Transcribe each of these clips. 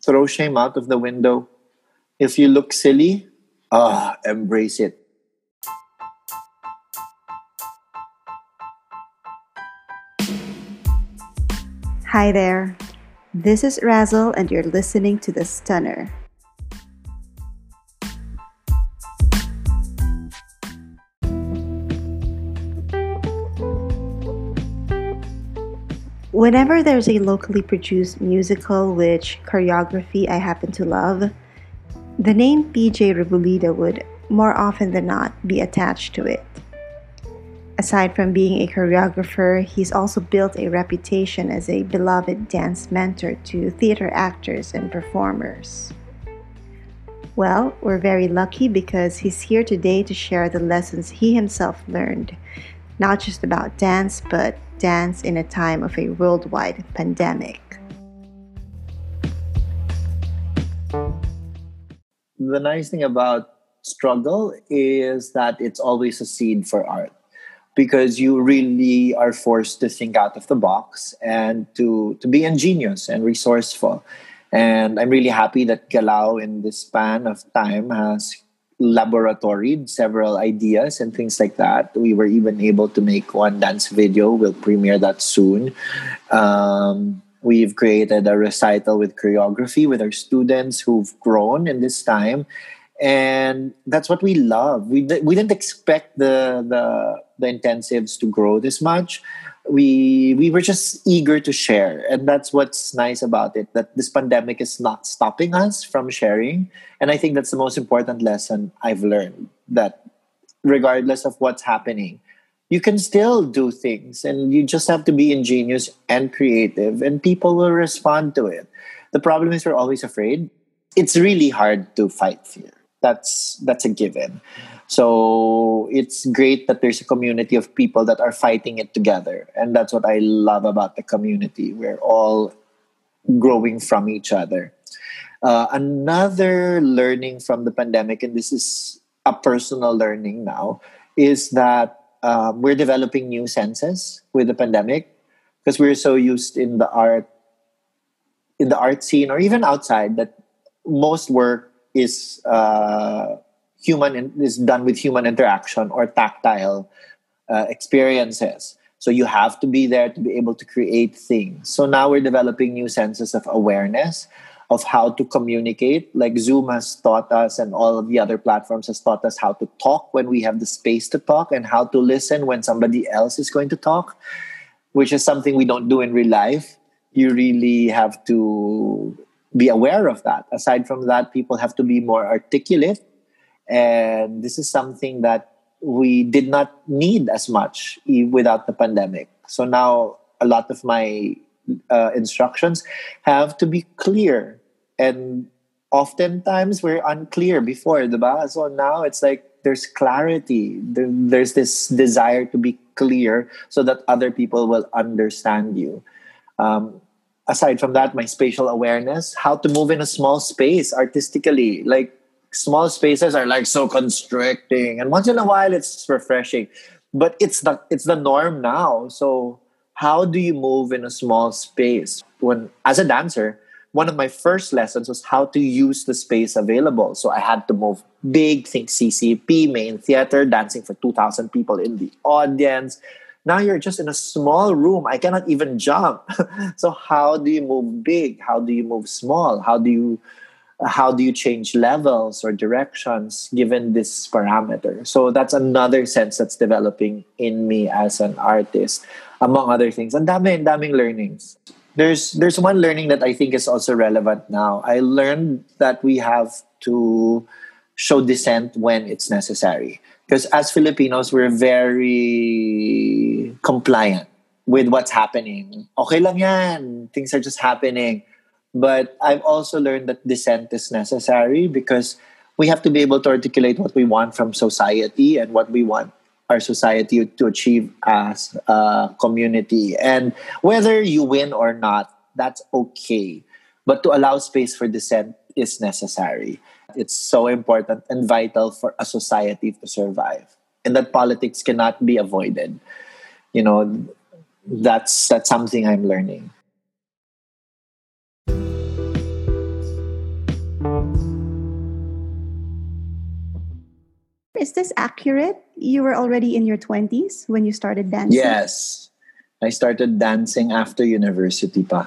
throw shame out of the window. If you look silly, ah, embrace it. Hi there. This is Razzle, and you're listening to The Stunner. Whenever there's a locally produced musical which choreography I happen to love, the name PJ Rebullida would, more often than not, be attached to it. Aside from being a choreographer, he's also built a reputation as a beloved dance mentor to theater actors and performers. Well, we're very lucky because he's here today to share the lessons he himself learned, not just about dance, but dance in a time of a worldwide pandemic. The nice thing about struggle is that it's always a seed for art because you really are forced to think out of the box and to to be ingenious and resourceful. And I'm really happy that Galaw in this span of time has laboratoried several ideas and things like that. We were even able to make one dance video. We'll premiere that soon. Um, we've created a recital with choreography with our students who've grown in this time and that's what we love. We we didn't expect the the the intensives to grow this much. We we were just eager to share, and that's what's nice about it. That this pandemic is not stopping us from sharing, and I think that's the most important lesson I've learned. That regardless of what's happening, you can still do things, and you just have to be ingenious and creative, and people will respond to it. The problem is we're always afraid. It's really hard to fight fear that's that's a given so it's great that there's a community of people that are fighting it together. And that's what i love about the community. We're all growing from each other. Uh, another learning from the pandemic and this is a personal learning now is that um, we're developing new senses with the pandemic because we're so used in the art in the art scene or even outside that most work is uh, human in, is done with human interaction or tactile uh, experiences. So you have to be there to be able to create things. So now we're developing new senses of awareness of how to communicate. Like Zoom has taught us, and all of the other platforms has taught us how to talk when we have the space to talk, and how to listen when somebody else is going to talk, which is something we don't do in real life. You really have to be aware of that. Aside from that, people have to be more articulate. And this is something that we did not need as much without the pandemic. So now a lot of my uh, instructions have to be clear. And oftentimes we're unclear before, the diba? So now it's like there's clarity. There's this desire to be clear so that other people will understand you. Um, aside from that, my spatial awareness, how to move in a small space artistically. Like small spaces are like so constricting, and once in a while it's refreshing, but it's the it's the norm now. So how do you move in a small space? When as a dancer, one of my first lessons was how to use the space available. So I had to move big, think CCP, main theater, dancing for 2,000 people in the audience, now you're just in a small room. I cannot even jump. so how do you move big? How do you move small? How do you how do you change levels or directions given this parameter? So that's another sense that's developing in me as an artist, among other things. And dami, and daming learnings. There's there's one learning that I think is also relevant now. I learned that we have to show dissent when it's necessary. Because as Filipinos, we're very compliant with what's happening. Okay lang yan. Things are just happening. But I've also learned that dissent is necessary because we have to be able to articulate what we want from society and what we want our society to achieve as a community. And whether you win or not, that's okay. But to allow space for dissent is necessary. It's so important and vital for a society to survive. And that politics cannot be avoided. You know, that's that's something I'm learning. Is this accurate? You were already in your 20s when you started dancing? Yes. I started dancing after university pa.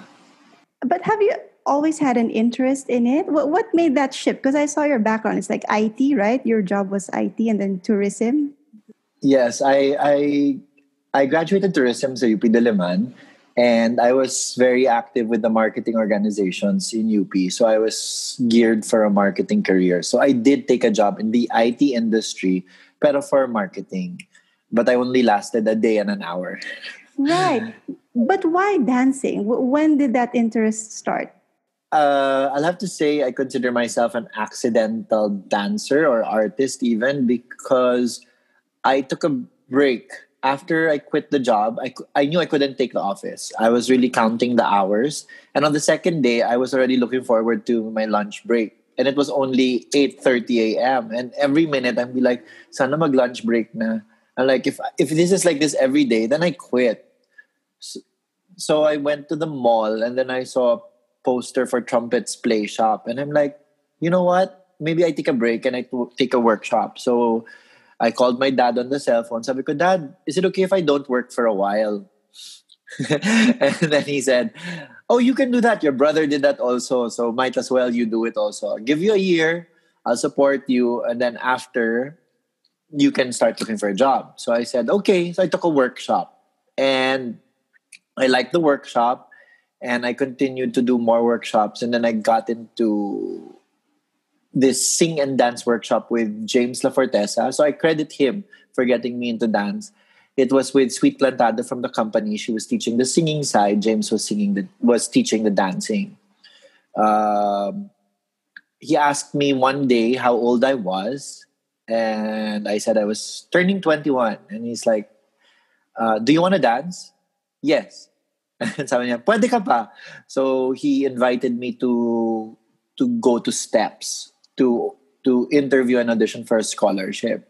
But have you always had an interest in it? What, what made that shift? Because I saw your background. It's like IT, right? Your job was IT and then tourism. Yes, I I I graduated tourism sa UP Diliman and I was very active with the marketing organizations in UP. So I was geared for a marketing career. So I did take a job in the IT industry, pero for marketing. But I only lasted a day and an hour. Right. But why dancing? When did that interest start? Uh, I'll have to say I consider myself an accidental dancer or artist, even because I took a break after I quit the job. I, I knew I couldn't take the office. I was really counting the hours, and on the second day, I was already looking forward to my lunch break. And it was only 8:30 a.m. And every minute, I'd be like, "Sana mag lunch break na." And like, if if this is like this every day, then I quit. So, so I went to the mall, and then I saw a poster for Trumpets Playshop. And I'm like, you know what? Maybe I take a break and I take a workshop. So I called my dad on the cell phone. Sabi ko, Dad, is it okay if I don't work for a while? and then he said, Oh, you can do that. Your brother did that also. So might as well you do it also. I'll give you a year. I'll support you. And then after, you can start looking for a job. So I said, okay. So I took a workshop. And I liked the workshop and I continued to do more workshops. And then I got into this sing and dance workshop with James La Fortesa. So I credit him for getting me into dance. It was with Sweet Plantado from the company. She was teaching the singing side. James was singing the was teaching the dancing. Um, he asked me one day how old I was, and I said I was turning 21. And he's like, uh, "Do you want to dance?" Yes. And sabi niya, pwede ka pa. So he invited me to to go to steps to to interview and audition for a scholarship.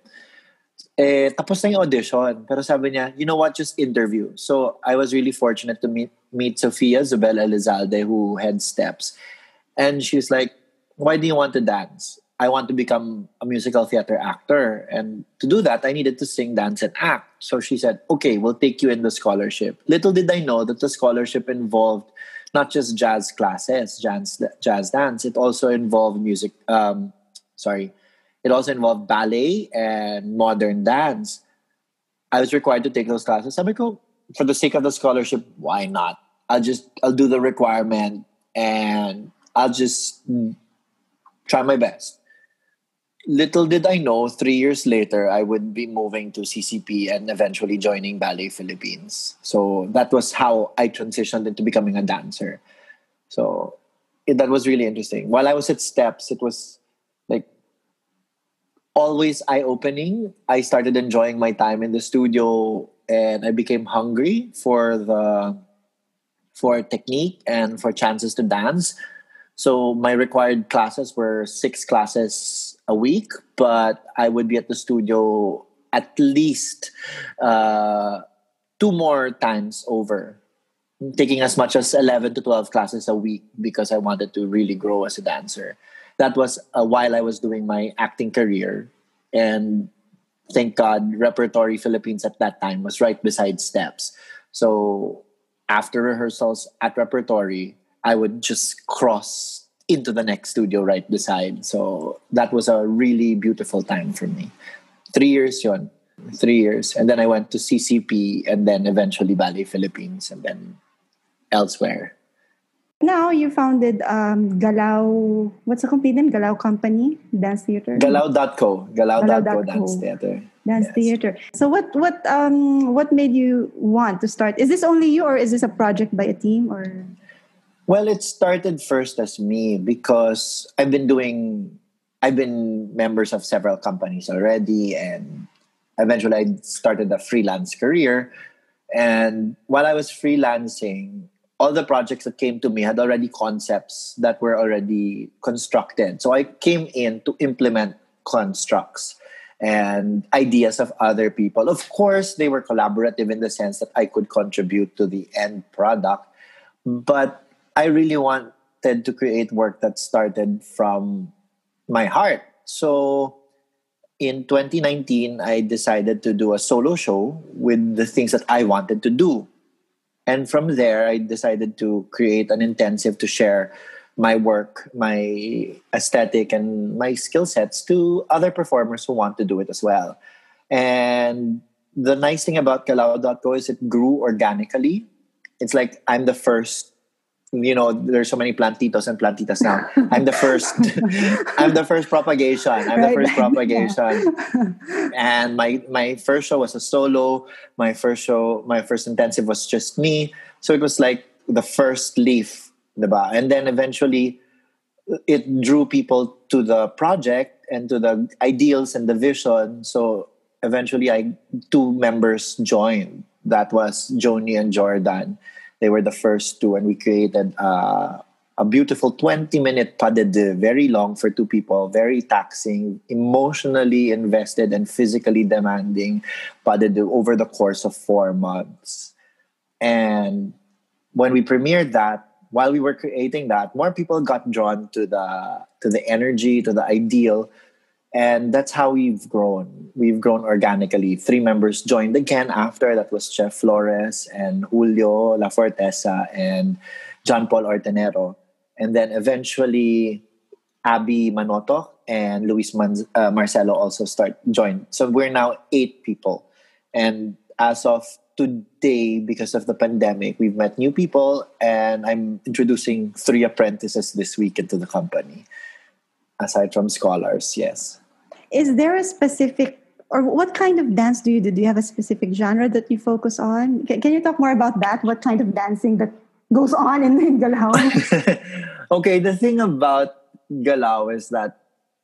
Eh, tapos na yung audition. Pero sabi niya, you know what, just interview. So I was really fortunate to meet, meet Sofia Zobel Elizalde, who heads Steps. And she's like, why do you want to dance? I want to become a musical theater actor. And to do that, I needed to sing, dance, and act. So she said, okay, we'll take you in the scholarship. Little did I know that the scholarship involved not just jazz classes, jazz, jazz dance, it also involved music, um, sorry, it also involved ballet and modern dance. I was required to take those classes. Sabi ko, for the sake of the scholarship, why not? I'll just, I'll do the requirement and I'll just try my best little did I know, three years later, I would be moving to CCP and eventually joining Ballet Philippines. So that was how I transitioned into becoming a dancer. So it, that was really interesting. While I was at Steps, it was like always eye opening. I started enjoying my time in the studio and I became hungry for the for technique and for chances to dance. So my required classes were six classes a week, but I would be at the studio at least uh, two more times over, taking as much as 11 to 12 classes a week because I wanted to really grow as a dancer. That was uh, while I was doing my acting career. And thank God, Repertory Philippines at that time was right beside Steps. So after rehearsals at Repertory, I would just cross into the next studio right beside. So that was a really beautiful time for me. Three years yon. Three years. And then I went to CCP and then eventually Ballet Philippines and then elsewhere. Now you founded um, Galaw, what's the complete name? Galaw Company Dance Theater? Galaw.co. Galaw.co Dance Theater. Dance yes. Theater. So what what um what made you want to start? Is this only you or is this a project by a team or well, it started first as me because I've been doing, I've been members of several companies already, and eventually I started a freelance career. And while I was freelancing, all the projects that came to me had already concepts that were already constructed. So I came in to implement constructs and ideas of other people. Of course, they were collaborative in the sense that I could contribute to the end product, but I really wanted to create work that started from my heart. So in 2019, I decided to do a solo show with the things that I wanted to do. And from there, I decided to create an intensive to share my work, my aesthetic, and my skill sets to other performers who want to do it as well. And the nice thing about Galaw.co is it grew organically. It's like I'm the first you know there's so many plantitos and plantitas now. I'm the first i'm the first propagation. I'm right. the first propagation yeah. and my my first show was a solo. My first show my first intensive was just me. So it was like the first leaf diba? and then eventually it drew people to the project and to the ideals and the vision. So eventually i two members joined. That was joni and jordan they were the first two, and we created uh, a beautiful 20 minute pas de deux, very long for two people, very taxing, emotionally invested, and physically demanding pas de deux over the course of four months. And when we premiered that, while we were creating that, more people got drawn to the to the energy, to the ideal and that's how we've grown. We've grown organically. Three members joined again after. That was Chef Flores and Julio La Fortesa and John Paul Ortenero. And then eventually Abby Manoto and Luis Man- uh, Marcelo also start joined. So we're now eight people. And as of today, because of the pandemic, we've met new people and I'm introducing three apprentices this week into the company. Aside from scholars, yes is there a specific or what kind of dance do you do? Do you have a specific genre that you focus on? Can, can you talk more about that? What kind of dancing that goes on in, in Galaw? okay, the thing about Galaw is that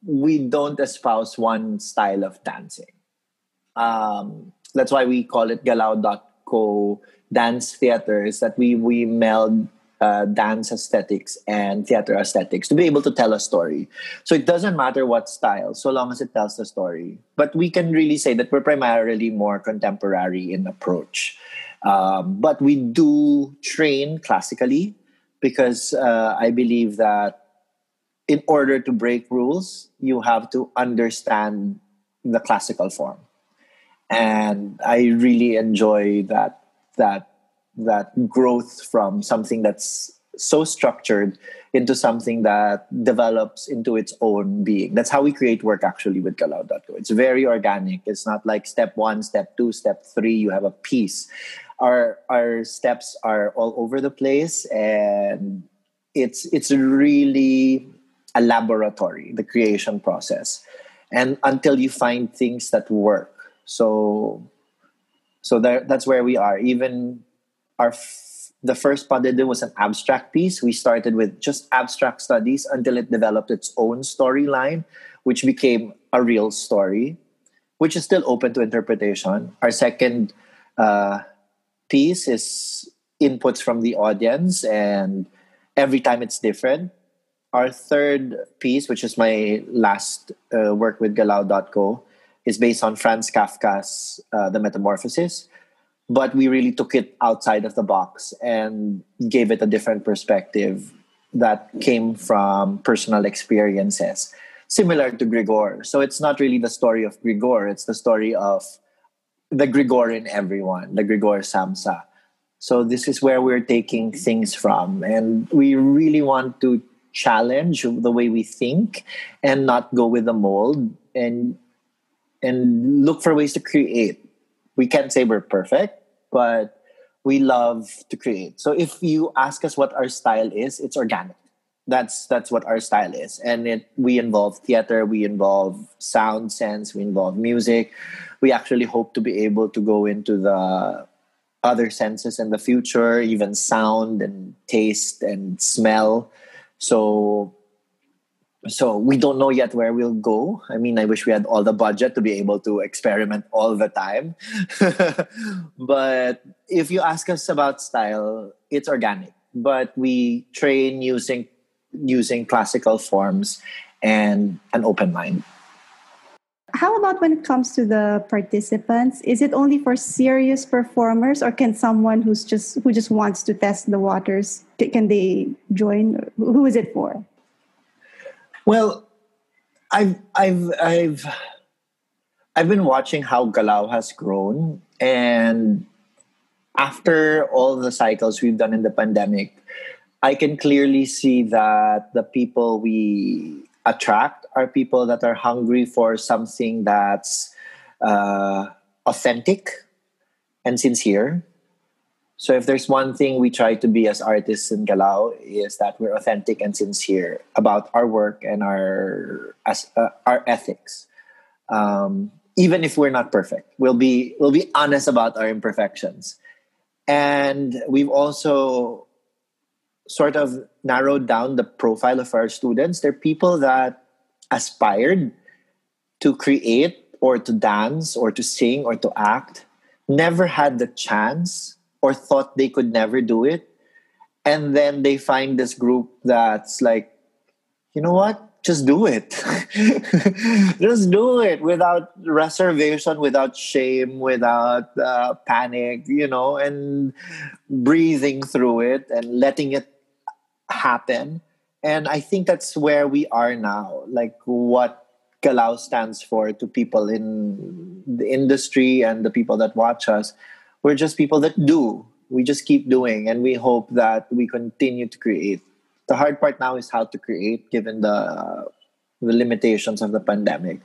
we don't espouse one style of dancing. Um, that's why we call it Galaw.co dance theater, is that we, we meld uh, dance aesthetics and theater aesthetics to be able to tell a story. So it doesn't matter what style, so long as it tells the story. But we can really say that we're primarily more contemporary in approach. Um, but we do train classically because uh, I believe that in order to break rules, you have to understand the classical form. And I really enjoy that that that growth from something that's so structured into something that develops into its own being. That's how we create work actually with Galaw.co. It's very organic. It's not like step one, step two, step three, you have a piece. Our our steps are all over the place and it's it's really a laboratory, the creation process. And until you find things that work. So so there, that's where we are. Even our f- the first pas de deux was an abstract piece. We started with just abstract studies until it developed its own storyline, which became a real story, which is still open to interpretation. Our second uh, piece is inputs from the audience, and every time it's different. Our third piece, which is my last uh, work with Galaw.co, is based on Franz Kafka's uh, The Metamorphosis but we really took it outside of the box and gave it a different perspective that came from personal experiences similar to Gregor. So it's not really the story of Gregor, it's the story of the Gregor in everyone, the Gregor Samsa. So this is where we're taking things from and we really want to challenge the way we think and not go with the mold and and look for ways to create. We can't say we're perfect, but we love to create. So if you ask us what our style is, it's organic. That's that's what our style is, and it we involve theater, we involve sound sense, we involve music. We actually hope to be able to go into the other senses in the future, even sound and taste and smell. So so we don't know yet where we'll go. I mean, I wish we had all the budget to be able to experiment all the time. but if you ask us about style, it's organic. But we train using using classical forms and an open mind. How about when it comes to the participants? Is it only for serious performers or can someone who's just who just wants to test the waters can they join? Who is it for? Well, I've I've I've I've been watching how Galaw has grown, and after all the cycles we've done in the pandemic, I can clearly see that the people we attract are people that are hungry for something that's uh, authentic and sincere. So if there's one thing we try to be as artists in Galaw is that we're authentic and sincere about our work and our as, uh, our ethics. Um, even if we're not perfect, we'll be we'll be honest about our imperfections. And we've also sort of narrowed down the profile of our students. They're people that aspired to create or to dance or to sing or to act, never had the chance or thought they could never do it. And then they find this group that's like, you know what? Just do it. Just do it without reservation, without shame, without uh, panic, you know, and breathing through it and letting it happen. And I think that's where we are now. Like what Galaw stands for to people in the industry and the people that watch us. We're just people that do. We just keep doing and we hope that we continue to create. The hard part now is how to create given the the limitations of the pandemic.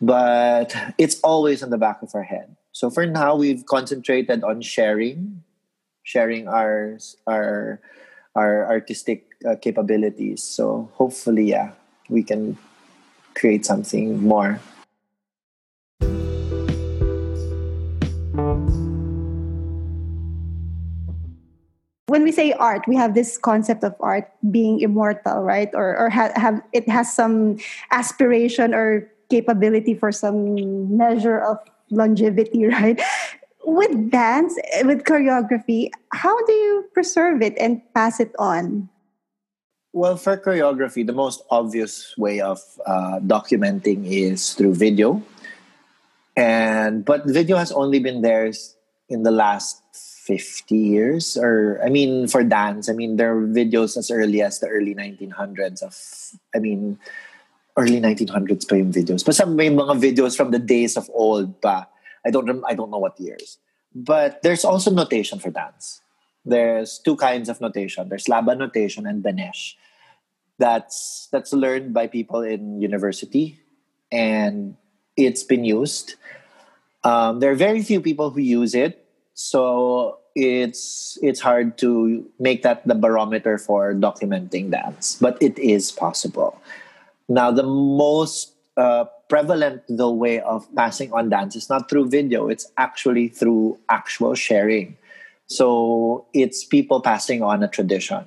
But it's always in the back of our head. So for now we've concentrated on sharing, sharing our our our artistic uh, capabilities. So hopefully yeah, we can create something more. When we say art, we have this concept of art being immortal, right? Or, or ha- have it has some aspiration or capability for some measure of longevity, right? With dance, with choreography, how do you preserve it and pass it on? Well, for choreography, the most obvious way of uh, documenting is through video, and but video has only been there in the last fifty years. Or I mean, for dance, I mean there are videos as early as the early nineteen hundreds of. I mean, early nineteen hundreds pa yung videos. But some may mga videos from the days of old pa. I don't I don't know what years. But there's also notation for dance there's two kinds of notation. There's Laban notation and Benesh. That's that's learned by people in university, and it's been used. Um, there are very few people who use it, so it's it's hard to make that the barometer for documenting dance, but it is possible. Now, the most uh, prevalent the way of passing on dance is not through video; it's actually through actual sharing so it's people passing on a tradition.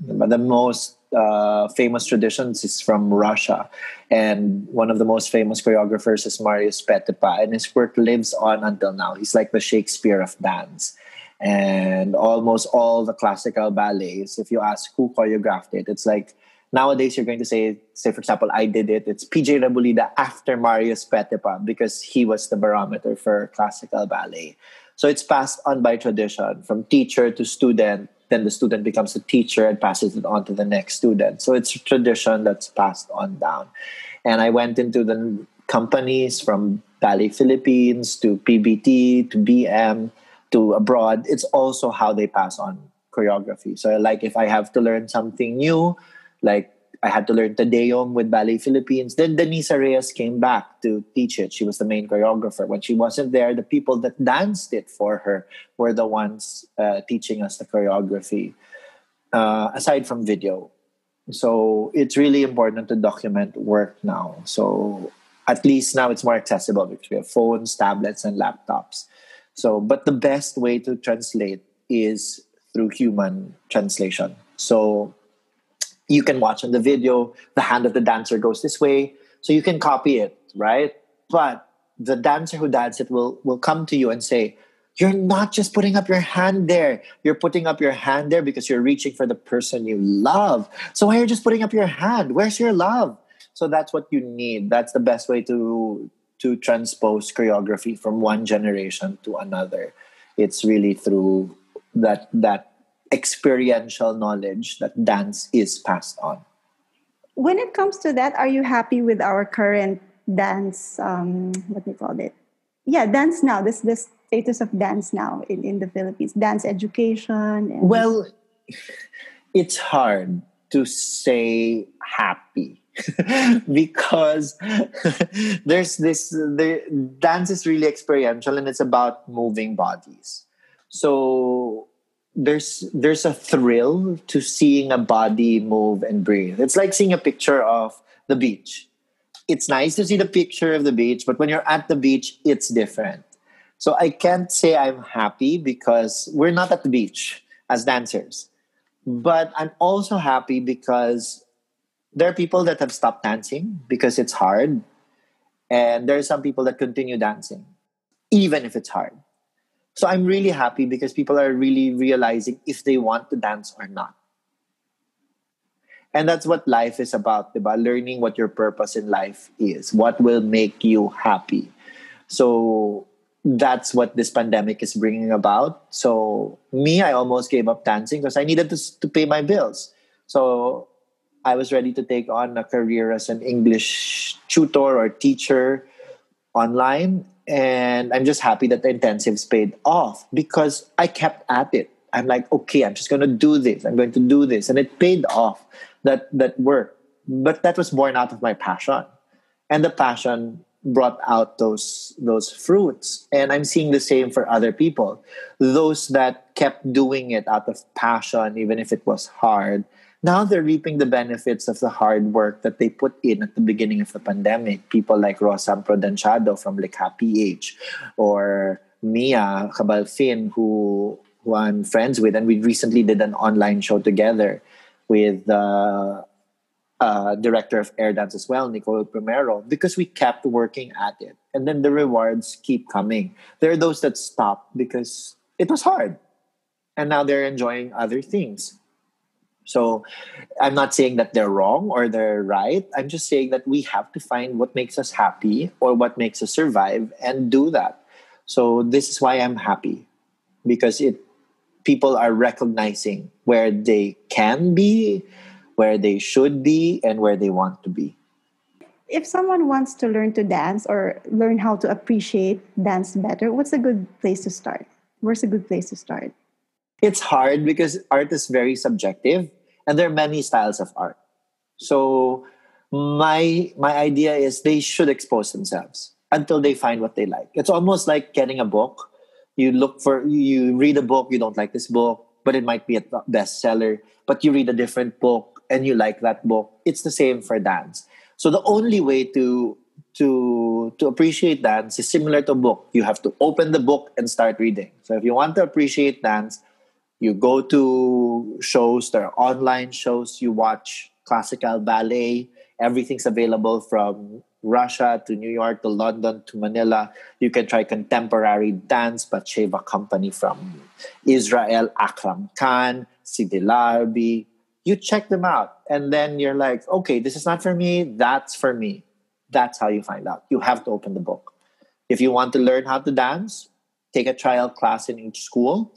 But the most uh, famous traditions is from Russia. And one of the most famous choreographers is Marius Petipa. And his work lives on until now. He's like the Shakespeare of dance. And almost all the classical ballets, if you ask who choreographed it, it's like nowadays you're going to say, say for example, I did it. It's PJ Rebullida after Marius Petipa because he was the barometer for classical ballet. So it's passed on by tradition from teacher to student. Then the student becomes a teacher and passes it on to the next student. So it's a tradition that's passed on down. And I went into the companies from Ballet Philippines to PBT to BM to abroad. It's also how they pass on choreography. So, like if I have to learn something new, like I had to learn Te Deum with Ballet Philippines. Then Denisa Reyes came back to teach it. She was the main choreographer. When she wasn't there, the people that danced it for her were the ones uh, teaching us the choreography, uh, aside from video. So it's really important to document work now. So at least now it's more accessible because we have phones, tablets, and laptops. So, but the best way to translate is through human translation. So you can watch on the video the hand of the dancer goes this way. So you can copy it right? But the dancer who dances it will will come to you and say you're not just putting up your hand there. You're putting up your hand there because you're reaching for the person you love. So why are you just putting up your hand? Where's your love? So that's what you need. That's the best way to to transpose choreography from one generation to another. It's really through that that experiential knowledge that dance is passed on. When it comes to that, are you happy with our current dance um what do you call it yeah dance now this this status of dance now in, in the philippines dance education and Well, it's hard to say happy because there's this the dance is really experiential and it's about moving bodies. So there's there's a thrill to seeing a body move and breathe. It's like seeing a picture of the beach. It's nice to see the picture of the beach, but when you're at the beach, it's different. So I can't say I'm happy because we're not at the beach as dancers. But I'm also happy because there are people that have stopped dancing because it's hard. And there are some people that continue dancing, even if it's hard. So I'm really happy because people are really realizing if they want to dance or not. And that's what life is about, diba? learning what your purpose in life is, what will make you happy. So that's what this pandemic is bringing about. So me, I almost gave up dancing because I needed to, to pay my bills. So I was ready to take on a career as an English tutor or teacher online. And I'm just happy that the intensives paid off because I kept at it. I'm like, okay, I'm just going to do this. I'm going to do this. And it paid off that, that work. But that was born out of my passion. And the passion brought out those those fruits and i'm seeing the same for other people those that kept doing it out of passion even if it was hard now they're reaping the benefits of the hard work that they put in at the beginning of the pandemic people like Rosam Prudenciado from Likha PH or Mia Cabalfin who who I'm friends with and we recently did an online show together with uh, uh, director of Airdance as well, Nicole Primero, because we kept working at it. And then the rewards keep coming. There are those that stop because it was hard. And now they're enjoying other things. So I'm not saying that they're wrong or they're right. I'm just saying that we have to find what makes us happy or what makes us survive and do that. So this is why I'm happy because it people are recognizing where they can be where they should be and where they want to be. if someone wants to learn to dance or learn how to appreciate dance better what's a good place to start where's a good place to start It's hard because art is very subjective and there are many styles of art. So my my idea is they should expose themselves until they find what they like. It's almost like getting a book. You look for you read a book, you don't like this book, but it might be a bestseller, but you read a different book and you like that book. It's the same for dance. So the only way to to to appreciate dance is similar to a book. You have to open the book and start reading. So if you want to appreciate dance, you go to shows, there are online shows, you watch classical ballet, everything's available from Russia to New York to London to Manila. You can try contemporary dance, Batsheva Company from Israel, Akram Khan, Sidi Larbi. You check them out, and then you're like, okay, this is not for me, that's for me. That's how you find out. You have to open the book. If you want to learn how to dance, take a trial class in each school.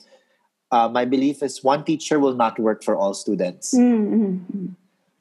Uh, my belief is one teacher will not work for all students. Mm-hmm.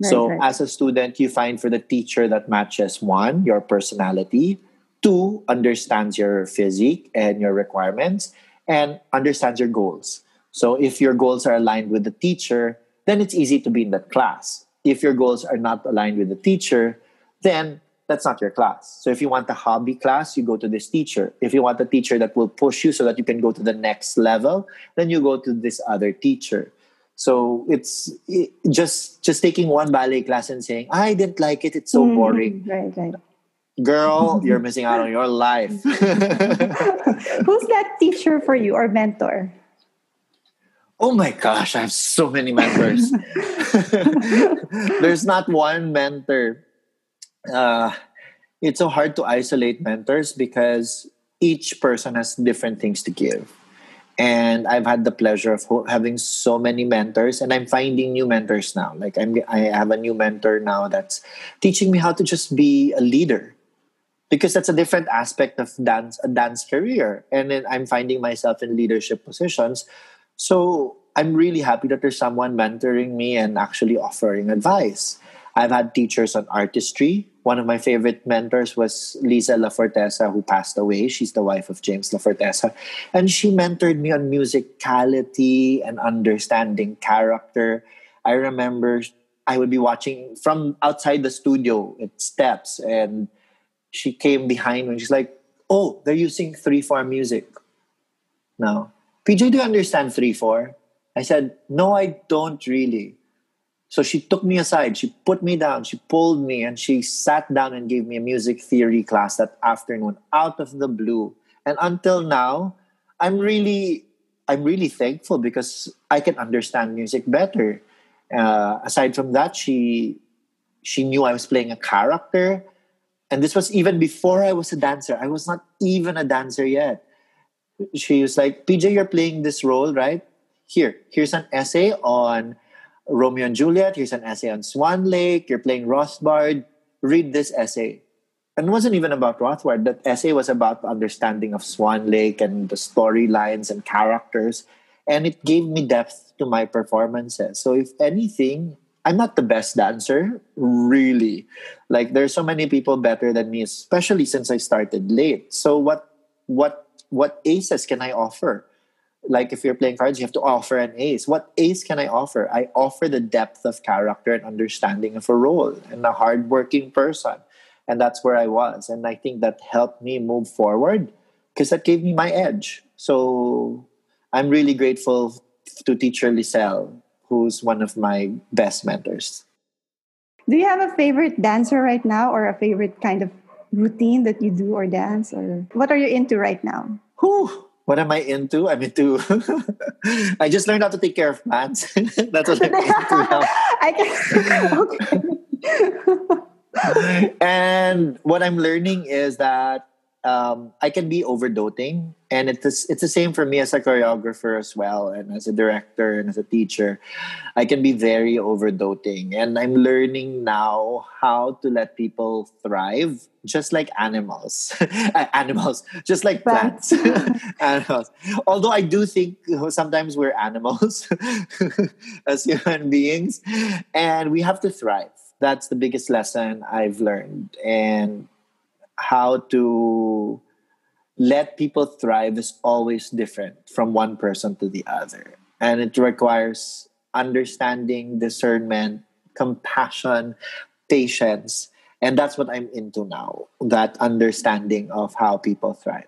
Right, so, right. as a student, you find for the teacher that matches one, your personality, two, understands your physique and your requirements, and understands your goals. So, if your goals are aligned with the teacher, then it's easy to be in that class. If your goals are not aligned with the teacher, then that's not your class. So, if you want a hobby class, you go to this teacher. If you want a teacher that will push you so that you can go to the next level, then you go to this other teacher. So it's it, just just taking one ballet class and saying I didn't like it. It's so Mhm. boring, right right girl. You're missing out on your life. who's that teacher for you or mentor oh my gosh, I have so many mentors. There's not one mentor. Uh, it's so hard to isolate mentors because each person has different things to give. And I've had the pleasure of having so many mentors, and I'm finding new mentors now. Like I'm, I have a new mentor now that's teaching me how to just be a leader, because that's a different aspect of dance, a dance career. And then I'm finding myself in leadership positions. So I'm really happy that there's someone mentoring me and actually offering advice. I've had teachers on artistry one of my favorite mentors was Lisa La Fortesa, who passed away. She's the wife of James La Fortesa. And she mentored me on musicality and understanding character. I remember I would be watching from outside the studio at steps, and she came behind me she's like, Oh, they're using 3 4 music now. PJ, do you understand 3 4? I said, No, I don't really. So she took me aside, she put me down, she pulled me, and she sat down and gave me a music theory class that afternoon out of the blue. And until now, I'm really I'm really thankful because I can understand music better. Uh, aside from that, she she knew I was playing a character, and this was even before I was a dancer. I was not even a dancer yet. She was like, "PJ, you're playing this role, right? Here, here's an essay on." Romeo and Juliet. Here's an essay on Swan Lake. You're playing Rothbart. Read this essay. And it wasn't even about Rothbart. That essay was about understanding of Swan Lake and the storylines and characters. And it gave me depth to my performances. So if anything, I'm not the best dancer, really. Like there's so many people better than me, especially since I started late. So what what what aces can I offer? Like if you're playing cards, you have to offer an ace. What ace can I offer? I offer the depth of character and understanding of a role and a hardworking person. And that's where I was. And I think that helped me move forward because that gave me my edge. So I'm really grateful to teacher Lisel, who's one of my best mentors. Do you have a favorite dancer right now or a favorite kind of routine that you do or dance? Or what are you into right now? Whew what am I into? I'm into. I just learned how to take care of plants. That's what I'm into now. I can. and what I'm learning is that um, I can be overdoting, and it's it's the same for me as a choreographer as well, and as a director and as a teacher. I can be very overdoting, and I'm learning now how to let people thrive, just like animals, animals, just like plants, animals. Although I do think sometimes we're animals as human beings, and we have to thrive. That's the biggest lesson I've learned, and how to let people thrive is always different from one person to the other. And it requires understanding, discernment, compassion, patience. And that's what I'm into now that understanding of how people thrive.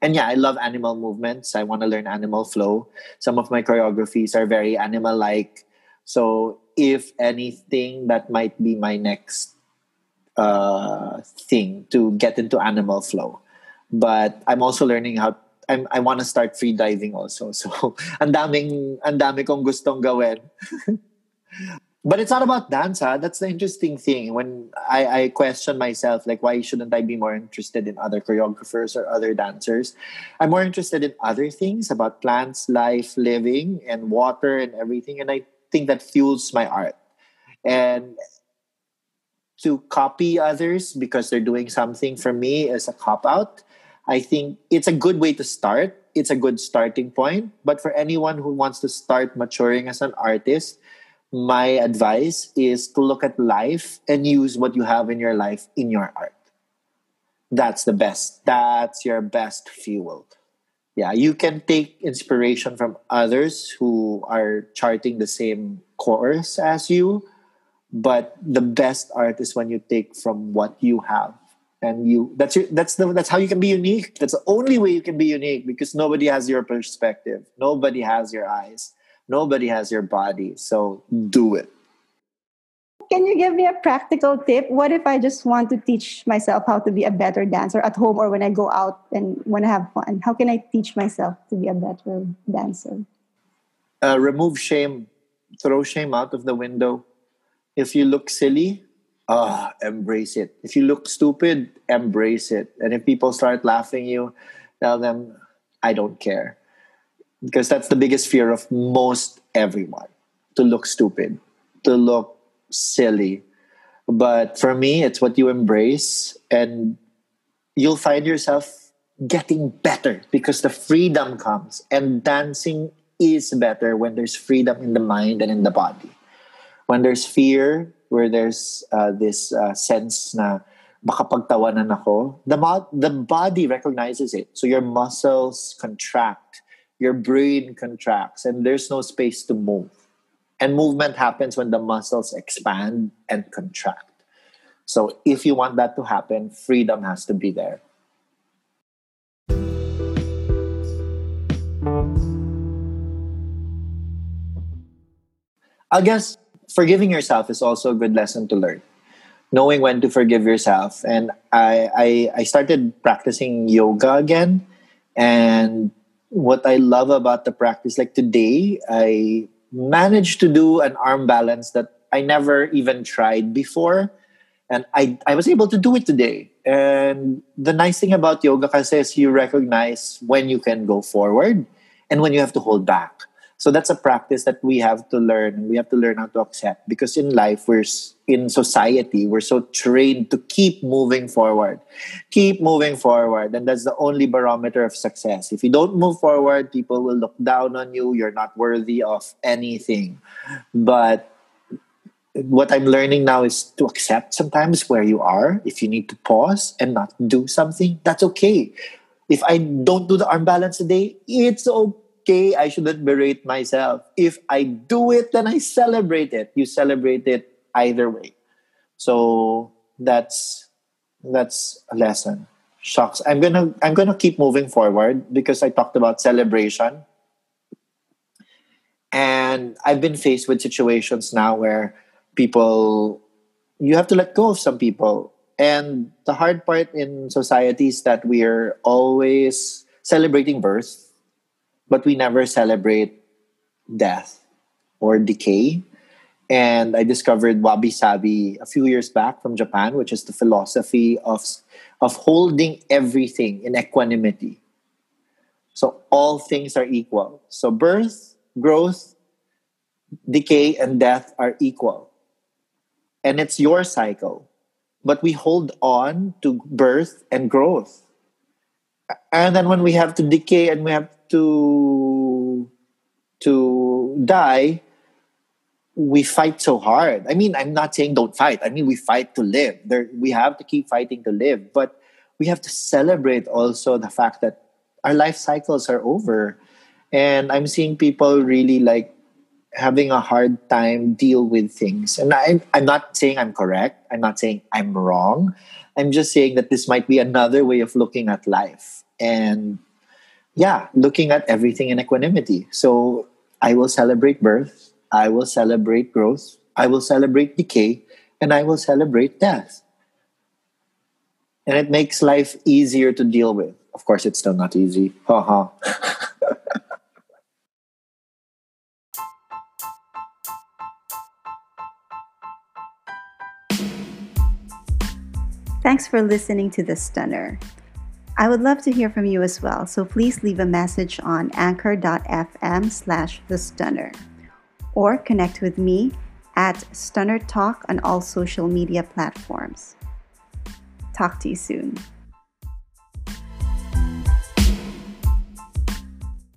And yeah, I love animal movements. I want to learn animal flow. Some of my choreographies are very animal like. So, if anything, that might be my next uh, thing to get into animal flow. But I'm also learning how I'm, I want to start free diving also. So, ang daming, ang dami kong gustong gawin. but it's not about dance, huh? That's the interesting thing. When I, I question myself, like, why shouldn't I be more interested in other choreographers or other dancers? I'm more interested in other things about plants, life, living, and water and everything. And I think that fuels my art. And to copy others because they're doing something for me is a cop out. I think it's a good way to start. It's a good starting point. But for anyone who wants to start maturing as an artist, my advice is to look at life and use what you have in your life in your art. That's the best. That's your best fuel. Yeah, you can take inspiration from others who are charting the same course as you but the best art is when you take from what you have and you that's your that's the that's how you can be unique. That's the only way you can be unique because nobody has your perspective. Nobody has your eyes. Nobody has your body. So do it. Can you give me a practical tip? What if i just want to teach myself how to be a better dancer at home or when i go out and when i have fun? How can i teach myself to be a better dancer? Uh, remove shame. Throw shame out of the window. If you look silly, ah, embrace it. If you look stupid, embrace it. And if people start laughing you, tell them, I don't care. Because that's the biggest fear of most everyone to look stupid, to look silly. But for me, it's what you embrace, and you'll find yourself getting better because the freedom comes. And dancing is better when there's freedom in the mind and in the body when there's fear, where there's uh, this uh, sense na baka pagtawanan ako, the, the body recognizes it. So your muscles contract, your brain contracts, and there's no space to move. And movement happens when the muscles expand and contract. So if you want that to happen, freedom has to be there. I guess forgiving yourself is also a good lesson to learn. Knowing when to forgive yourself. And I, I, I started practicing yoga again. And what I love about the practice, like today, I managed to do an arm balance that I never even tried before. And I, I was able to do it today. And the nice thing about yoga kasi is you recognize when you can go forward and when you have to hold back. So that's a practice that we have to learn. We have to learn how to accept because in life, we're in society, we're so trained to keep moving forward, keep moving forward, and that's the only barometer of success. If you don't move forward, people will look down on you. You're not worthy of anything. But what I'm learning now is to accept sometimes where you are. If you need to pause and not do something, that's okay. If I don't do the arm balance today, it's okay okay, I shouldn't berate myself. If I do it, then I celebrate it. You celebrate it either way. So that's that's a lesson. Shocks. I'm gonna I'm gonna keep moving forward because I talked about celebration. And I've been faced with situations now where people you have to let go of some people. And the hard part in society is that we are always celebrating birth but we never celebrate death or decay. And I discovered wabi sabi a few years back from Japan, which is the philosophy of, of holding everything in equanimity. So all things are equal. So birth, growth, decay, and death are equal. And it's your cycle. But we hold on to birth and growth. And then when we have to decay and we have to to die, we fight so hard. I mean, I'm not saying don't fight. I mean, we fight to live. There, we have to keep fighting to live, but we have to celebrate also the fact that our life cycles are over. And I'm seeing people really like having a hard time deal with things. And I, I'm not saying I'm correct. I'm not saying I'm wrong. I'm just saying that this might be another way of looking at life. And yeah, looking at everything in equanimity. So I will celebrate birth, I will celebrate growth, I will celebrate decay, and I will celebrate death. And it makes life easier to deal with. Of course, it's still not easy. Ha ha. Thanks for listening to The Stunner. I would love to hear from you as well, so please leave a message on anchor.fm slash the stunner or connect with me at Stunner Talk on all social media platforms. Talk to you soon.